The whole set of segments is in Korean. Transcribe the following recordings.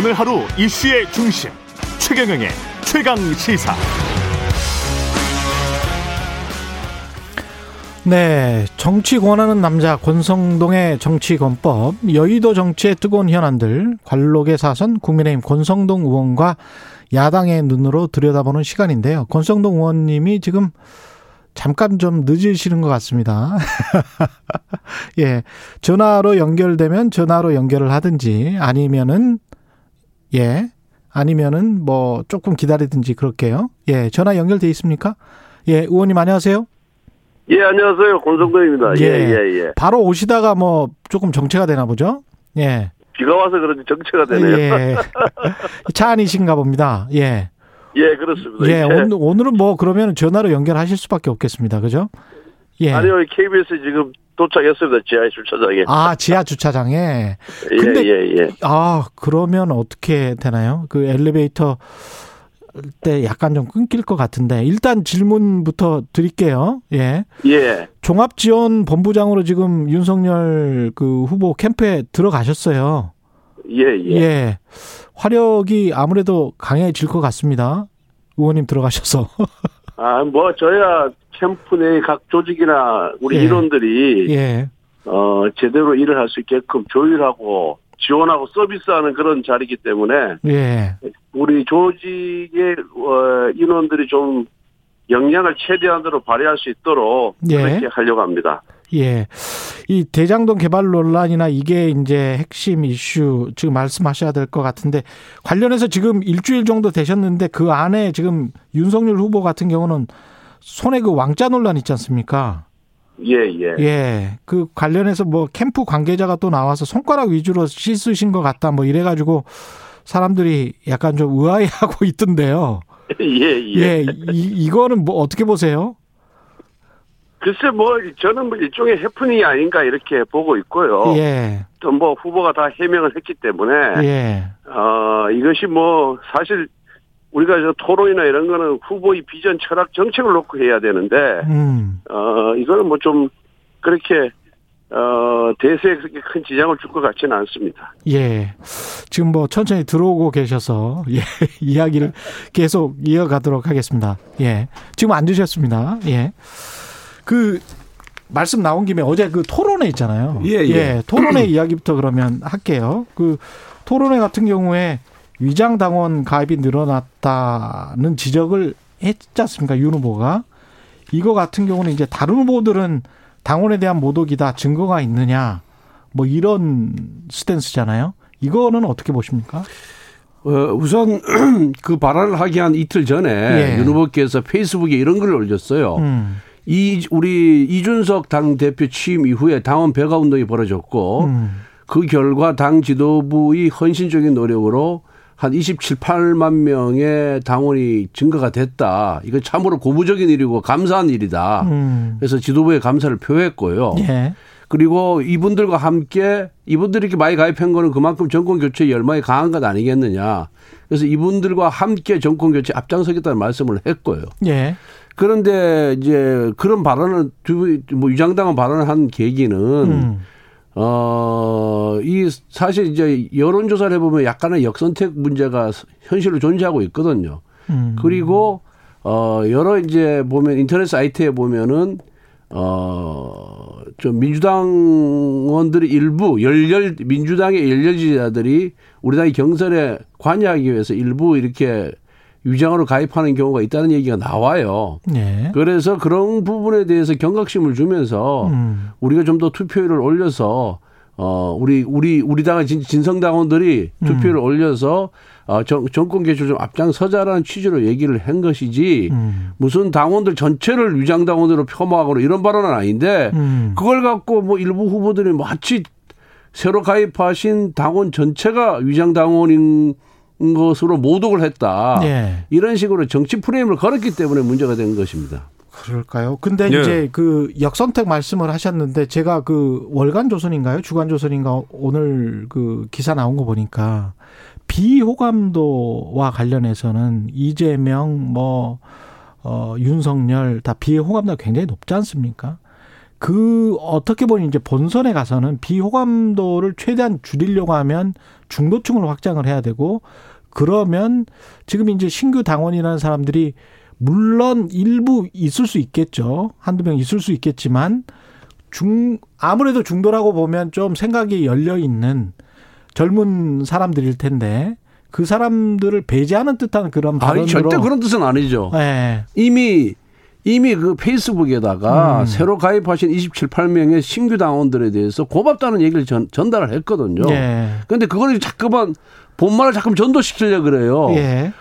오늘 하루 이슈의 중심 최경영의 최강 시사. 네, 정치 권하는 남자 권성동의 정치 권법, 여의도 정치의 뜨거운 현안들, 관록의 사선 국민의힘 권성동 의원과 야당의 눈으로 들여다보는 시간인데요. 권성동 의원님이 지금 잠깐 좀 늦으시는 것 같습니다. 예. 전화로 연결되면 전화로 연결을 하든지 아니면은 예. 아니면은 뭐 조금 기다리든지 그렇게요. 예. 전화 연결돼 있습니까? 예. 의원님 안녕하세요. 예, 안녕하세요. 권성동입니다. 예, 예, 예. 예. 바로 오시다가 뭐 조금 정체가 되나 보죠? 예. 비가 와서 그런지 정체가 되네요. 예. 차 안이신가 봅니다. 예. 예, 그렇습니다. 예, 오늘, 오늘은 뭐 그러면 전화로 연결하실 수밖에 없겠습니다. 그죠? 예. 아니요, KBS 지금 도착했습니다. 지하 주차장에. 아, 지하 주차장에. 예, 근데, 예, 예. 아, 그러면 어떻게 되나요? 그 엘리베이터 때 약간 좀 끊길 것 같은데 일단 질문부터 드릴게요. 예. 예. 종합 지원 본부장으로 지금 윤석열 그 후보 캠프에 들어가셨어요. 예, 예. 예. 화력이 아무래도 강해질 것 같습니다. 의원님 들어가셔서. 아, 뭐 저야 캠프 내 각 조직이나 우리 예. 인원들이 예. 어 제대로 일을 할 수 있게끔 조율하고 지원하고 서비스하는 그런 자리이기 때문에 예. 우리 조직의 어, 인원들이 좀 역량을 최대한으로 발휘할 수 있도록 예. 그렇게 하려고 합니다. 예. 이 대장동 개발 논란이나 이게 이제 핵심 이슈 지금 말씀하셔야 될 것 같은데 관련해서 지금 일주일 정도 되셨는데 그 안에 지금 윤석열 후보 같은 경우는 손에 그 왕자 논란 있지 않습니까? 예, 예. 예. 그 관련해서 뭐 캠프 관계자가 또 나와서 손가락 위주로 씻으신 것 같다 뭐 이래가지고 사람들이 약간 좀 의아해하고 있던데요. 예, 예. 예. 이, 이거는 뭐 어떻게 보세요? 글쎄 뭐 저는 뭐 일종의 해프닝이 아닌가 이렇게 보고 있고요. 예. 또 뭐 후보가 다 해명을 했기 때문에 예. 어 이것이 뭐 사실 우리가 저 토론이나 이런 거는 후보의 비전, 철학, 정책을 놓고 해야 되는데 음. 어 이거는 뭐 좀 그렇게 어 대세에 그렇게 큰 지장을 줄 것 같지는 않습니다. 예. 지금 뭐 천천히 들어오고 계셔서 예. 이야기를 계속 이어가도록 하겠습니다. 예. 지금 앉으셨습니다. 예. 그 말씀 나온 김에 어제 그 토론회 있잖아요. 예, 예. 토론회 이야기부터 그러면 할게요. 그 토론회 같은 경우에 위장 당원 가입이 늘어났다는 지적을 했지 않습니까? 윤 후보가. 이거 같은 경우는 이제 다른 후보들은 당원에 대한 모독이다 증거가 있느냐 뭐 이런 스탠스잖아요. 이거는 어떻게 보십니까? 어, 우선 그 발언을 하기 한 이틀 전에 예. 윤 후보께서 페이스북에 이런 글을 올렸어요. 음. 이 우리 이준석 당 대표 취임 이후에 당원 배가 운동이 벌어졌고 음. 그 결과 당 지도부의 헌신적인 노력으로 한 27, 8만 명의 당원이 증가가 됐다. 이거 참으로 고무적인 일이고 감사한 일이다. 음. 그래서 지도부에 감사를 표했고요. 예. 그리고 이분들과 함께 이분들이 이렇게 많이 가입한 거는 그만큼 정권 교체 열망이 강한 것 아니겠느냐. 그래서 이분들과 함께 정권 교체 앞장서겠다는 말씀을 했고요. 예. 그런데 이제 그런 발언을 뭐 유장당한 발언을 한 계기는 음. 어, 이 사실 이제 여론조사를 해보면 약간의 역선택 문제가 현실로 존재하고 있거든요. 음. 그리고 어, 여러 이제 보면 인터넷 사이트에 보면은 어, 좀 민주당원들이 일부 열렬 민주당의 열렬 지지자들이 우리 당의 경선에 관여하기 위해서 일부 이렇게 위장으로 가입하는 경우가 있다는 얘기가 나와요. 예. 그래서 그런 부분에 대해서 경각심을 주면서 음. 우리가 좀 더 투표율을 올려서 어 우리 우리 우리 당의 진, 진성당원들이 투표율을 음. 올려서 어 정, 정권 개최 좀 앞장서자라는 취지로 얘기를 한 것이지 음. 무슨 당원들 전체를 위장 당원으로 폄하하거나 이런 발언은 아닌데 음. 그걸 갖고 뭐 일부 후보들이 마치 새로 가입하신 당원 전체가 위장 당원인 것으로 모독을 했다. 예. 이런 식으로 정치 프레임을 걸었기 때문에 문제가 된 것입니다. 그럴까요? 근데 예. 이제 그 역선택 말씀을 하셨는데 제가 그 월간 조선인가요? 주간 조선인가 오늘 그 기사 나온 거 보니까 비호감도와 관련해서는 이재명 뭐 어, 윤석열 다 비호감도가 굉장히 높지 않습니까? 그 어떻게 보면 이제 본선에 가서는 비호감도를 최대한 줄이려고 하면 중도층을 확장을 해야 되고 그러면 지금 이제 신규 당원이라는 사람들이 물론 일부 있을 수 있겠죠. 한두 명 있을 수 있겠지만 중 아무래도 중도라고 보면 좀 생각이 열려 있는 젊은 사람들일 텐데 그 사람들을 배제하는 듯한 그런 발언으로 아니 절대 그런 뜻은 아니죠. 네. 이미 이미 그 페이스북에다가 음. 새로 가입하신 27, 8명의 신규 당원들에 대해서 고맙다는 얘기를 전, 전달을 했거든요. 예. 그런데 그걸 자꾸만 본말을 자꾸 전도시키려 그래요. 예.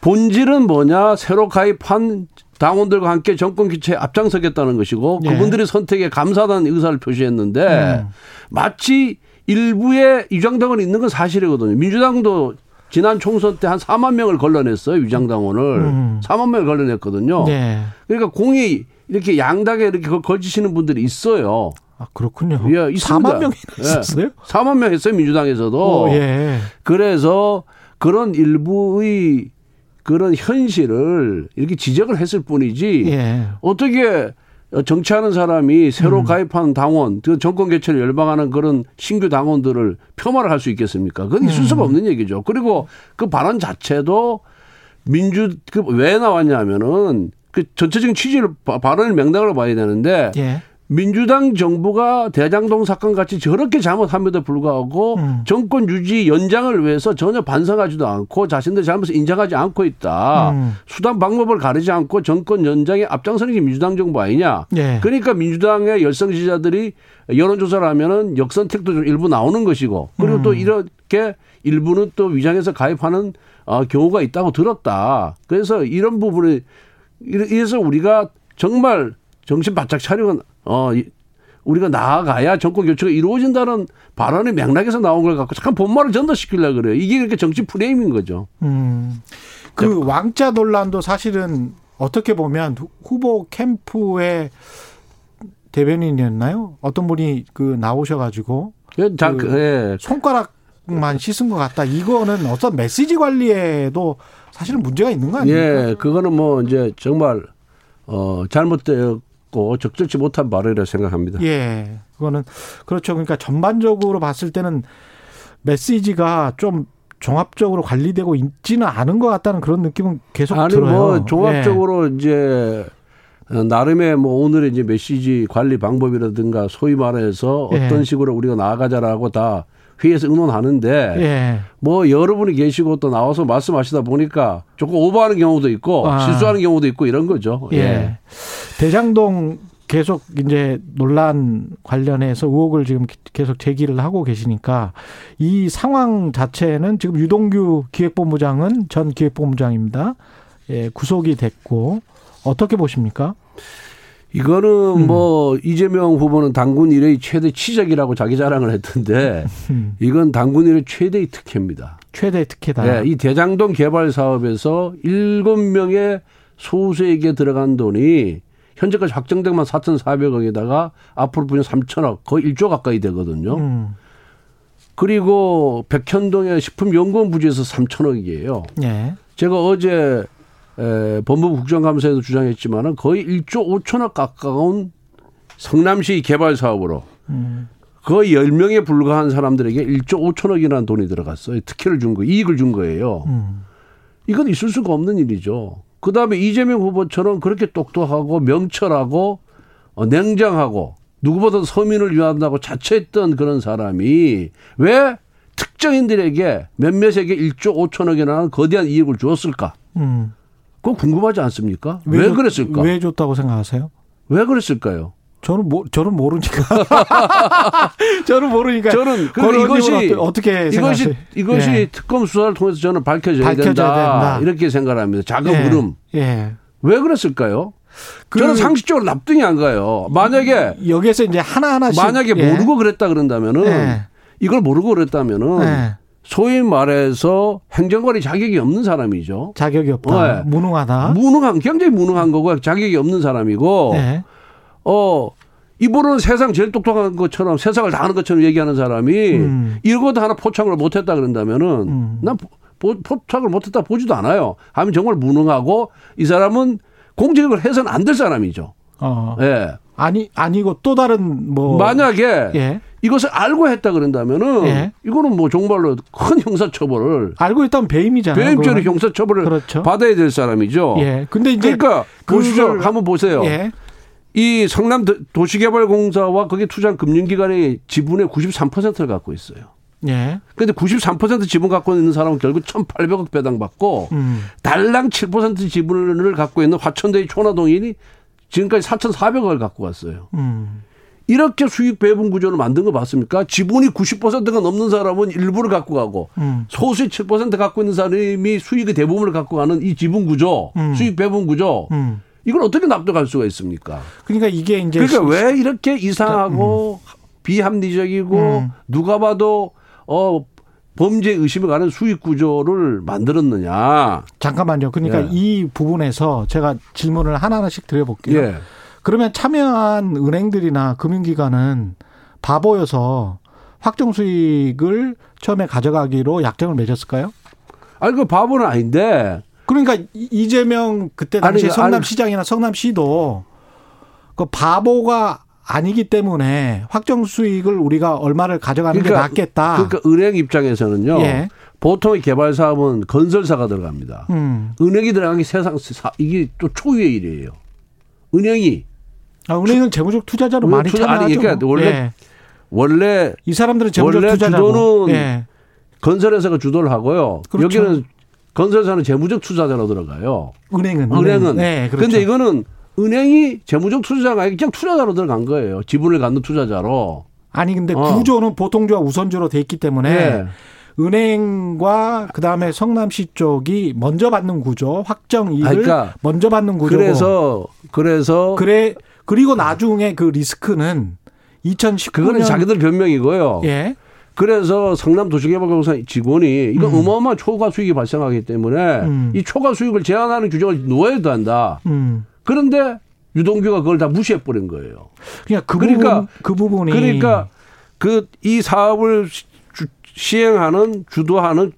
본질은 뭐냐? 새로 가입한 당원들과 함께 정권 교체에 앞장서겠다는 것이고 예. 그분들의 선택에 감사하다는 의사를 표시했는데 음. 마치 일부의 위장당원이 있는 건 사실이거든요. 민주당도 지난 총선 때 한 4만 명을 걸러냈어요. 위장당원을. 음. 4만 명을 걸러냈거든요. 네. 그러니까 공이 이렇게 양당에 이렇게 걸- 걸치시는 분들이 있어요. 아, 그렇군요. 예, 있습니다. 4만 명이나 예. 있었어요? 4만 명 했어요. 민주당에서도. 오, 예. 그래서 그런 일부의 그런 현실을 이렇게 지적을 했을 뿐이지 예. 어떻게 정치하는 사람이 새로 음. 가입한 당원, 그 정권 개최를 열방하는 그런 신규 당원들을 폄하를 할 수 있겠습니까? 그건 있을 음. 수가 없는 얘기죠. 그리고 그 발언 자체도 민주 그 왜 나왔냐면은 그 전체적인 취지를 바- 발언의 맥락을 봐야 되는데 예. 민주당 정부가 대장동 사건 같이 저렇게 잘못함에도 불구하고 음. 정권 유지 연장을 위해서 전혀 반성하지도 않고 자신들 잘못을 인정하지 않고 있다. 음. 수단 방법을 가리지 않고 정권 연장에 앞장서는 게 민주당 정부 아니냐. 예. 그러니까 민주당의 열성 지지자들이 여론조사를 하면은 역선택도 좀 일부 나오는 것이고 그리고 음. 또 이렇게 일부는 또 위장해서 가입하는 어, 경우가 있다고 들었다. 그래서 이런 부분을 이래서 우리가 정말 정신 바짝 차리고 어 이- 우리가 나아가야 정권 교체가 이루어진다는 발언의 맥락에서 나온 걸 갖고 잠깐 본말을 전달시키려고 그래요. 이게 이렇게 정치 프레임인 거죠. 음. 그 왕자 논란도 사실은 어떻게 보면 후- 후보 캠프의 대변인이었나요? 어떤 분이 그 나오셔가지고 자, 그- 예. 손가락만 씻은 것 같다. 이거는 어떤 메시지 관리에도 사실은 문제가 있는 거 아닙니까? 예, 그거는 뭐 이제 정말 어 잘못되 었고 적절치 못한 발언이라 생각합니다. 예. 그거는 그렇죠. 그러니까 전반적으로 봤을 때는 메시지가 좀 종합적으로 관리되고 있지는 않은 것 같다는 그런 느낌은 계속 아니 들어요. 뭐 종합적으로 이제 어, 나름의 뭐 오늘의 이제 메시지 관리 방법이라든가 소위 말해서 예. 어떤 식으로 우리가 나아가자라고 다 회의에서 의논하는데 예. 예. 뭐 여러분이 계시고 또 나와서 말씀하시다 보니까 조금 오버하는 경우도 있고 아. 실수하는 경우도 있고 이런 거죠. 예. 대장동 계속 이제 논란 관련해서 의혹을 지금 계속 제기를 하고 계시니까 이 상황 자체는 지금 유동규 기획본부장은 전 기획본부장입니다. 예, 구속이 됐고 어떻게 보십니까? 이거는 음. 뭐 이재명 후보는 당군 일의 최대 치적이라고 자기 자랑을 했던데 음, 이건 당군 일의 최대의 특혜입니다. 최대 특혜다. 예, 이 대장동 개발 사업에서 일곱 명의 소수에게 들어간 돈이 현재까지 확정된 만 4,400억에다가 앞으로 보면 3천억 거의 1조 가까이 되거든요. 음, 그리고 백현동의 식품연구원 부지에서 3천억이에요. 예. 제가 어제 에, 법무부 국정감사에도 주장했지만은 거의 1조 5천억 가까운 성남시 개발 사업으로 음, 거의 10명에 불과한 사람들에게 1조 5천억이라는 돈이 들어갔어요. 특혜를 준 거, 이익을 준 거예요. 음, 이건 있을 수가 없는 일이죠. 그 다음에 이재명 후보처럼 그렇게 똑똑하고 명철하고 어, 냉정하고 누구보다 서민을 위한다고 자처했던 그런 사람이 왜 특정인들에게 몇몇에게 1조 5천억이라는 거대한 이익을 주었을까? 음. 그거 궁금하지 않습니까? 왜, 줬- 그랬을까? 왜? 왜 줬다고 생각하세요? 그랬을까요? 저는 모, 저는 모르니까. 저는 모르니까. 저는 그 이것이 어떻게 이것이 생각하세요? 이것이 예. 특검 수사를 통해서 저는 밝혀져야, 밝혀져야 된다. 된다. 이렇게 생각합니다. 작은 예. 흐름 예. 왜 그랬을까요? 그- 저는 상식적으로 납득이 안 가요. 만약에 여기에서 이제 하나 하나씩. 만약에 예. 모르고 그랬다 그런다면은 예. 이걸 모르고 그랬다면은 예. 소위 말해서 행정관리 자격이 없는 사람이죠. 자격이 없다. 네. 무능하다. 무능한 굉장히 무능한 거고 자격이 없는 사람이고 예. 어 이분은 세상 제일 똑똑한 것처럼 세상을 다 아는 것처럼 얘기하는 사람이 음. 이것도 하나 포착을 못했다 그런다면은 음. 난 포, 포착을 못했다 보지도 않아요. 하면 정말 무능하고 이 사람은 공직을 해서는 안 될 사람이죠. 어. 예. 아니 아니고 또 다른 뭐 만약에 예. 이것을 알고 했다 그런다면은 예. 이거는 뭐 정말로 큰 형사처벌을 알고 있다면 배임이잖아요. 배임죄로. 형사처벌을 그렇죠. 받아야 될 사람이죠. 예. 근데 이제 그러니까 보시죠. 그걸- 한번 보세요. 예. 이 성남 도- 도시개발공사와 거기 투자한 금융기관의 지분의 93%를 갖고 있어요. 예. 근데 93% 지분 갖고 있는 사람은 결국 1,800억 배당 받고 음. 달랑 7% 지분을 갖고 있는 화천대유 초나동인이 지금까지 4,400억을 갖고 갔어요. 음. 이렇게 수익 배분 구조를 만든 거 봤습니까? 지분이 90%가 넘는 사람은 일부를 갖고 가고 음. 소수의 7% 갖고 있는 사람이 수익의 대부분을 갖고 가는 이 지분 구조, 음. 수익 배분 구조, 음. 이걸 어떻게 납득할 수가 있습니까? 그러니까 이게 이제 그러니까 시- 왜 이렇게 이상하고 비합리적이고 음. 누가 봐도 어 범죄 의심을 가는 수익 구조를 만들었느냐? 잠깐만요. 그러니까 예. 이 부분에서 제가 질문을 하나하나씩 드려볼게요. 예. 그러면 참여한 은행들이나 금융기관은 바보여서 확정 수익을 처음에 가져가기로 약정을 맺었을까요? 아니 그 바보는 아닌데 그러니까 이- 이재명 그때 당시 그- 성남시장이나 성남시도 그 바보가 아니기 때문에 확정 수익을 우리가 얼마를 가져가는 게 낫겠다. 그러니까 은행 입장에서는요. 예. 보통의 개발 사업은 건설사가 들어갑니다. 음. 은행이 들어간 게 세상 사- 이게 또 초유의 일이에요. 은행이 아, 은행은 재무적 투자자로 은행 많이 투자- 참여하죠. 아니, 그러니까 원래 예. 원래 이 사람들은 재무적 원래 투자자고. 주도는 예. 건설회사가 주도를 하고요. 그렇죠. 여기는 건설사는 재무적 투자자로 들어가요. 은행은 은행은. 네, 그렇죠. 근데 이거는 은행이 재무적 투자자가 아니라 그냥 투자자로 들어간 거예요. 지분을 갖는 투자자로. 아니 근데 어. 구조는 보통주와 우선주로 돼 있기 때문에 예. 은행과 그다음에 성남시 쪽이 먼저 받는 구조, 확정 이익을 그러니까 먼저 받는 구조고. 그래서 그래서 그래 그리고 나중에 그 리스크는 2019년 그거는 자기들 변명이고요. 예. 그래서 성남 도시개발공사 직원이 이건 어마어마한 초과 수익이 발생하기 때문에 음. 이 초과 수익을 제한하는 규정을 놓아야 한다. 음. 그런데 유동규가 그걸 다 무시해 버린 거예요. 그냥 그 그러니까- 부분 그 부분이 그러니까 그 이 사업을 시- 주- 시행하는 주도하는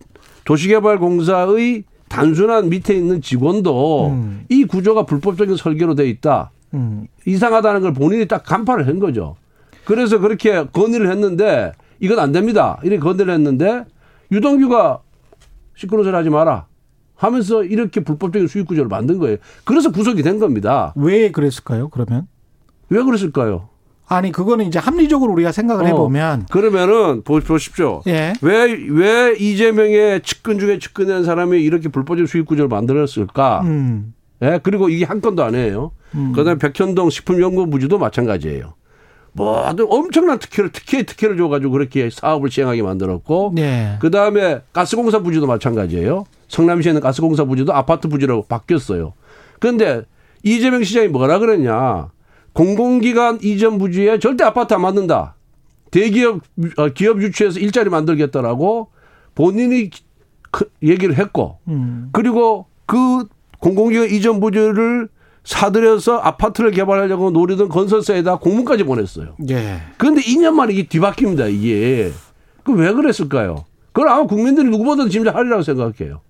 도시개발공사의 단순한 밑에 있는 직원도 음. 이 구조가 불법적인 설계로 돼 있다. 음. 이상하다는 걸 본인이 딱 간파를 한 거죠. 그래서 그렇게 건의를 했는데 이건 안 됩니다. 이렇게 건의를 했는데 유동규가 시끄러운 소리 하지 마라 하면서 이렇게 불법적인 수익 구조를 만든 거예요. 그래서 구속이 된 겁니다. 왜 그랬을까요? 그러면 왜 그랬을까요? 아니 그거는 이제 합리적으로 우리가 생각을 어. 해보면 그러면은 보- 보십시오. 예. 왜, 왜 이재명의 측근 중에 측근된 사람이 이렇게 불법적 수익 구조를 만들었을까? 음. 예, 그리고 이게 한 건도 아니에요. 음. 그 다음에 백현동 식품연구부지도 마찬가지예요. 모든 엄청난 특혜를, 특혜, 특혜를 줘가지고 그렇게 사업을 시행하게 만들었고, 네. 그 다음에 가스공사 부지도 마찬가지예요. 성남시에는 가스공사 부지도 아파트 부지로 바뀌었어요. 그런데 이재명 시장이 뭐라 그랬냐. 공공기관 이전 부지에 절대 아파트 안 만든다. 대기업, 어, 기업 유치해서 일자리 만들겠다라고 본인이 그 얘기를 했고, 음. 그리고 그 공공기관 이전 부지를 사들여서 아파트를 개발하려고 노리던 건설사에다 공문까지 보냈어요. 예. 그런데 2년 만에 이게 뒤바뀝니다, 이게. 그 왜 그랬을까요? 그걸 아마 국민들이 누구보다도 짐작하리라고 생각해요.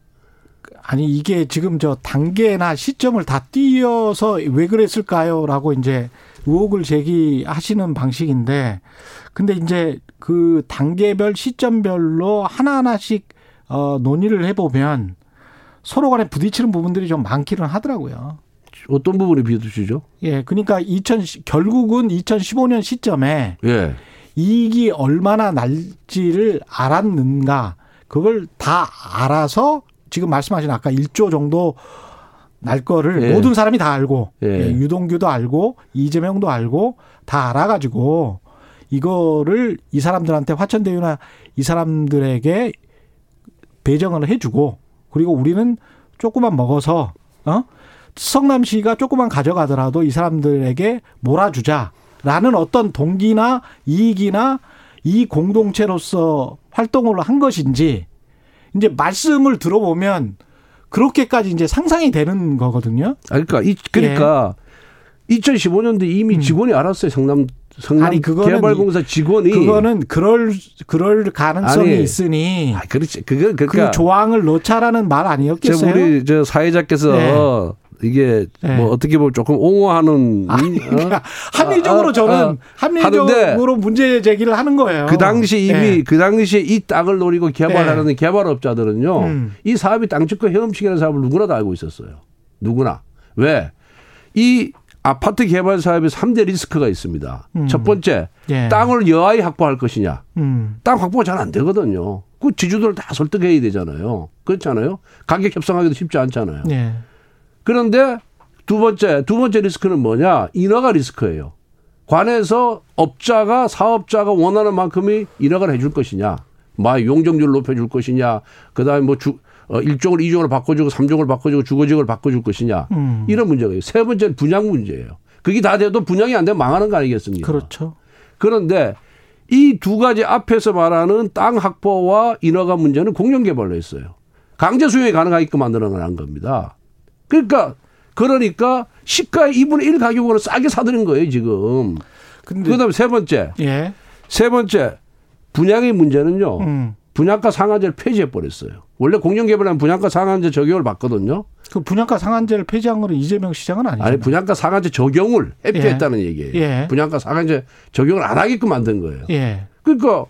아니 이게 지금 저 단계나 시점을 다 띄어서 왜 그랬을까요 라고 이제 의혹을 제기하시는 방식인데 근데 이제 그 단계별 시점별로 하나하나씩 어 논의를 해 보면 서로 간에 부딪히는 부분들이 좀 많기는 하더라고요. 어떤 부분이 비두시죠? 예. 그러니까 2000 결국은 2015년 시점에 예. 이익이 얼마나 날지를 알았는가 그걸 다 알아서 지금 말씀하신 아까 1조 정도 날 거를 예. 모든 사람이 다 알고 예. 예, 유동규도 알고 이재명도 알고 다 알아가지고 이거를 이 사람들한테 화천대유나 이 사람들에게 배정을 해주고 그리고 우리는 조금만 먹어서 어 성남 시가 조금만 가져가더라도 이 사람들에게 몰아주자라는 어떤 동기나 이익이나 이 공동체로서 활동을 한 것인지 이제 말씀을 들어보면 그렇게까지 이제 상상이 되는 거거든요. 아, 그러니까, 이, 그러니까 2015년도 이미 직원이 알았어요. 성남, 성남 예. 아니, 그거는 개발공사 직원이. 그거는 그럴 그럴 가능성이 아니, 있으니 아, 그렇지. 그거, 그 그러니까. 조항을 넣자라는 말저 아니었겠어요? 우리 저 사회자께서 네. 이게 네. 뭐 어떻게 보면 조금 옹호하는 아니, 어? 그러니까 합리적으로 아, 아, 저는 아, 합리적으로 문제 제기를 하는 거예요. 그 당시 이미 예. 그 당시에 이 땅을 노리고 개발하는 개발업자들은요 음. 이 사업이 땅집권 헤엄치기라는 사업을 누구나 다 알고 있었어요. 누구나 왜 이 아파트 개발 사업에 3대 리스크가 있습니다. 음. 첫 번째 예. 땅을 여하이 확보할 것이냐. 음. 땅 확보가 잘 안 되거든요. 그 지주들을 다 설득해야 되잖아요. 그렇잖아요. 가격 협상하기도 쉽지 않잖아요. 예. 그런데 두 번째, 두 번째 리스크는 뭐냐? 인허가 리스크예요. 관에서 업자가, 사업자가 원하는 만큼의 인허가를 해줄 것이냐. 막 용적률을 높여줄 것이냐. 그 다음에 뭐 주, 어, 1종을 2종을 바꿔주고 3종을 바꿔주고 주거지역을 바꿔줄 것이냐. 음. 이런 문제가 있어요. 세 번째는 분양 문제예요. 그게 다 돼도 분양이 안 되면 망하는 거 아니겠습니까? 그렇죠. 그런데 이 두 가지 앞에서 말하는 땅 확보와 인허가 문제는 공영개발로 했어요. 강제 수용이 가능하게끔 만들어 놓은 겁니다. 그러니까 그러니까 시가의 2분의 1 가격으로 싸게 사드는 거예요 지금. 근데 그다음에 세 번째, 예. 세 번째 분양의 문제는요. 음. 분양가 상한제를 폐지해 버렸어요. 원래 공영개발하면 분양가 상한제 적용을 받거든요. 그 분양가 상한제를 폐지한 거는 이재명 시장은 아니죠. 아니 분양가 상한제 적용을 회피했다는 얘기예요. 예. 분양가 상한제 적용을 안 하게끔 만든 거예요. 예. 그러니까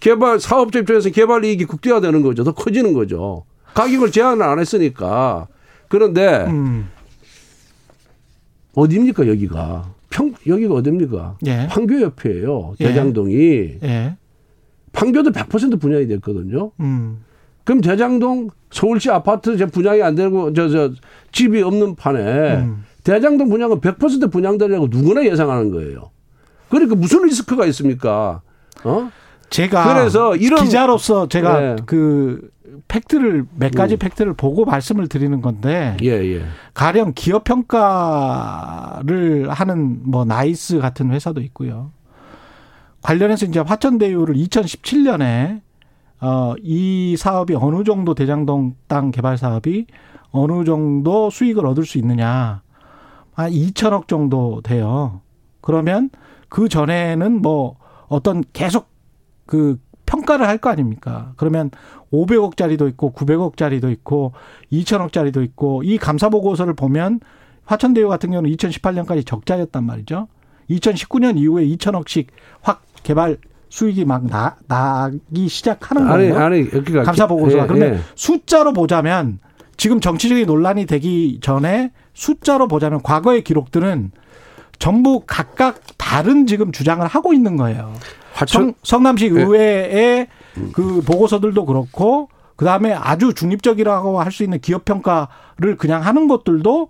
개발 사업자 입장에서 개발 이익이 극대화되는 거죠. 더 커지는 거죠. 가격을 제한을 안 했으니까. 그런데 음. 어디입니까 여기가? 평 여기가 어디입니까? 예. 판교 옆이에요. 예. 대장동이 예. 판교도 100% 분양이 됐거든요. 음. 그럼 대장동 서울시 아파트 저 분양이 안 되고 저 저 집이 없는 판에 음. 대장동 분양은 100% 분양되려고 누구나 예상하는 거예요. 그러니까 무슨 리스크가 있습니까? 어? 제가 그래서 이런- 기자로서 제가 네. 그 팩트를 몇 가지 음. 팩트를 보고 말씀을 드리는 건데 예, 예. 가령 기업 평가를 하는 뭐 나이스 같은 회사도 있고요. 관련해서 이제 화천대유를 2017년에 어, 이 사업이 어느 정도 대장동 땅 개발 사업이 어느 정도 수익을 얻을 수 있느냐. 한 2천억 정도 돼요. 그러면 그 전에는 뭐 어떤 계속 그 평가를 할 거 아닙니까? 그러면 500억짜리도 있고 900억짜리도 있고 2천억짜리도 있고 이 감사 보고서를 보면 화천대유 같은 경우는 2018년까지 적자였단 말이죠. 2019년 이후에 2천억씩 확 개발 수익이 막 나, 나기 시작하는 아니, 거예요. 아니, 여기가. 감사 보고서가. 예, 그러면 예. 숫자로 보자면 지금 정치적인 논란이 되기 전에 숫자로 보자면 과거의 기록들은 전부 각각 다른 지금 주장을 하고 있는 거예요. 화천, 성, 성남시 예. 의회의 그 보고서들도 그렇고 그다음에 아주 중립적이라고 할 수 있는 기업 평가를 그냥 하는 것들도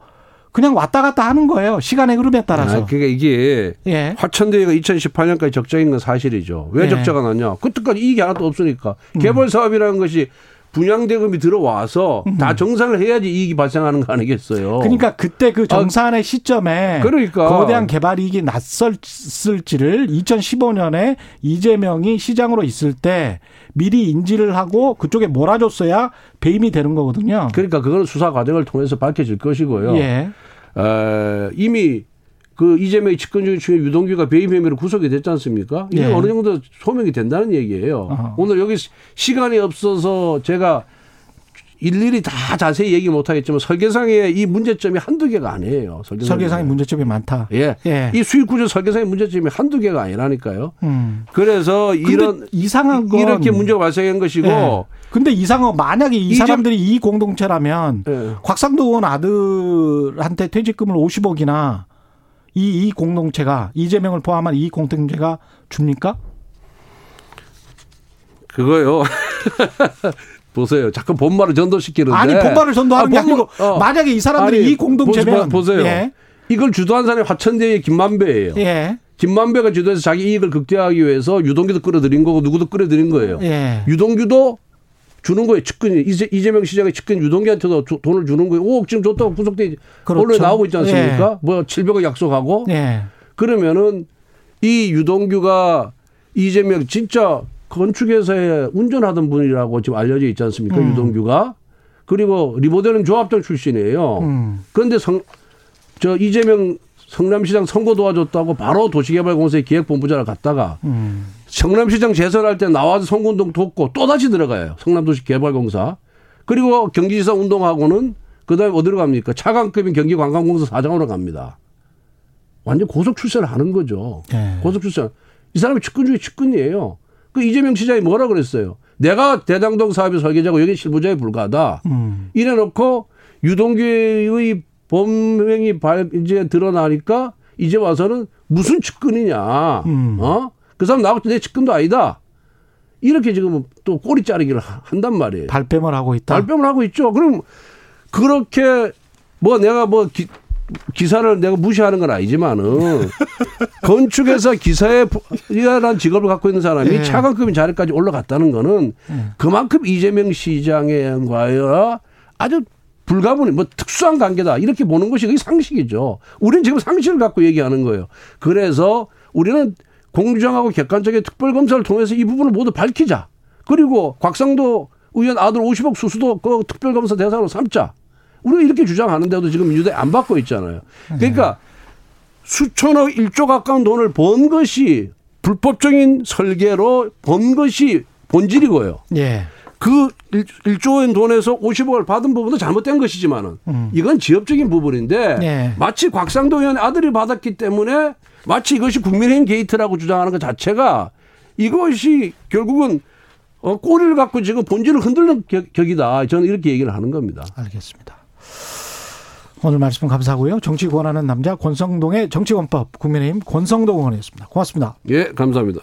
그냥 왔다 갔다 하는 거예요. 시간의 흐름에 따라서. 아, 그러니까 이게 예. 화천대유가 2018년까지 적자인 건 사실이죠. 왜 예. 적자가 났냐? 그때까지 이익이 하나도 없으니까. 개발 사업이라는 것이 분양대금이 들어와서 다 정산을 해야지 이익이 발생하는 거 아니겠어요? 음. 그러니까 그때 그 정산의 시점에 그러니까. 거대한 개발 이익이 났을지를 2015년에 이재명이 시장으로 있을 때 미리 인지를 하고 그쪽에 몰아줬어야 배임이 되는 거거든요. 그러니까 그거는 수사 과정을 통해서 밝혀질 것이고요. 예. 어, 이미 그 이재명의 집권 중에 유동규가 배임 혐의로 구속이 됐지 않습니까? 이게 예. 어느 정도 소명이 된다는 얘기예요. 어허. 오늘 여기 시- 시간이 없어서 제가 일일이 다 자세히 얘기 못 하겠지만 설계상의 이 문제점이 한두 개가 아니에요. 설계상에. 설계상의 문제점이 많다. 예. 예. 이 수익 구조 설계상의 문제점이 한두 개가 아니라니까요. 음. 그래서 이런 이상한 건 이렇게 문제가 발생한 것이고 예. 근데 이상한 건 만약에 이 사람들이 이 공동체라면 예. 곽상도 의원 아들한테 퇴직금을 50억이나 이, 이 공동체가 이재명을 포함한 이 공동체가 줍니까? 그거요. 보세요. 자꾸 본말을 전도시키는데. 아니 본말을 전도하는 게 아, 본말- 아니고 어. 만약에 이 사람들이 아니, 이 공동체면 보세- 보세요. 예. 이걸 주도한 사람이 화천대의 김만배예요. 예. 김만배가 주도해서 자기 이익을 극대화하기 위해서 유동규도 끌어들인 거고 누구도 끌어들인 거예요. 예. 유동규도 주는 거예요. 측근이 이재, 이재명 시장의 측근 유동규한테도 주- 돈을 주는 거예요. 5억 지금 줬다고 구속돼 그렇죠. 언론에 나오고 있지 않습니까? 뭐 700억 약속하고 예. 그러면은 이 유동규가 이재명 진짜 건축회사에 운전하던 분이라고 지금 알려져 있지 않습니까? 음. 유동규가 그리고 리모델링 조합장 출신이에요. 음. 그런데 성, 저 이재명 성남시장 선거 도와줬다고 바로 도시개발공사의 기획본부장을 갔다가 음. 성남시장 재선할 때 나와서 선거운동 돕고 또 다시 들어가요. 성남도시개발공사. 그리고 경기지사 운동하고는 그다음에 어디로 갑니까? 차관급인 경기관광공사 사장으로 갑니다. 완전 고속 출세를 하는 거죠. 예. 고속 출세. 이 사람이 측근 중에 측근이에요. 그 이재명 시장이 뭐라 그랬어요? 내가 대장동 사업의 설계자고 여기 실무자에 불과하다. 음. 이래놓고 유동규의 범행이 발 이제 드러나니까 이제 와서는 무슨 측근이냐? 음. 어? 그 사람 나하고 내 측근도 아니다. 이렇게 지금 또 꼬리 자르기를 하- 한단 말이에요. 발뺌을 하고 있다. 발뺌을 하고 있죠. 그럼 그렇게 뭐 내가 뭐 기, 기사를 내가 무시하는 건 아니지만은 건축에서 기사에 이라는 직업을 갖고 있는 사람이 예. 차관급인 자리까지 올라갔다는 거는 그만큼 이재명 시장과의 아주 불가분이 뭐 특수한 관계다 이렇게 보는 것이 그게 상식이죠. 우리는 지금 상식을 갖고 얘기하는 거예요. 그래서 우리는 공정하고 객관적인 특별 검사를 통해서 이 부분을 모두 밝히자. 그리고 곽상도 의원 아들 50억 수수도 그 특별 검사 대상으로 삼자. 우리가 이렇게 주장하는데도 지금 민주당이 안 받고 있잖아요. 그러니까 수천억 1조 가까운 돈을 번 것이 불법적인 설계로 번 것이 본질이고요. 예. 그 1 조 원 돈에서 50억을 받은 부분도 잘못된 것이지만은 이건 지엽적인 부분인데 네. 마치 곽상도 의원 아들이 받았기 때문에 마치 이것이 국민의힘 게이트라고 주장하는 것 자체가 이것이 결국은 어, 꼬리를 갖고 지금 본질을 흔들는 격- 격이다. 저는 이렇게 얘기를 하는 겁니다. 알겠습니다. 오늘 말씀 감사하고요. 정치 권하는 남자 권성동의 정치권법 국민의힘 권성동 의원이었습니다. 고맙습니다. 예, 감사합니다.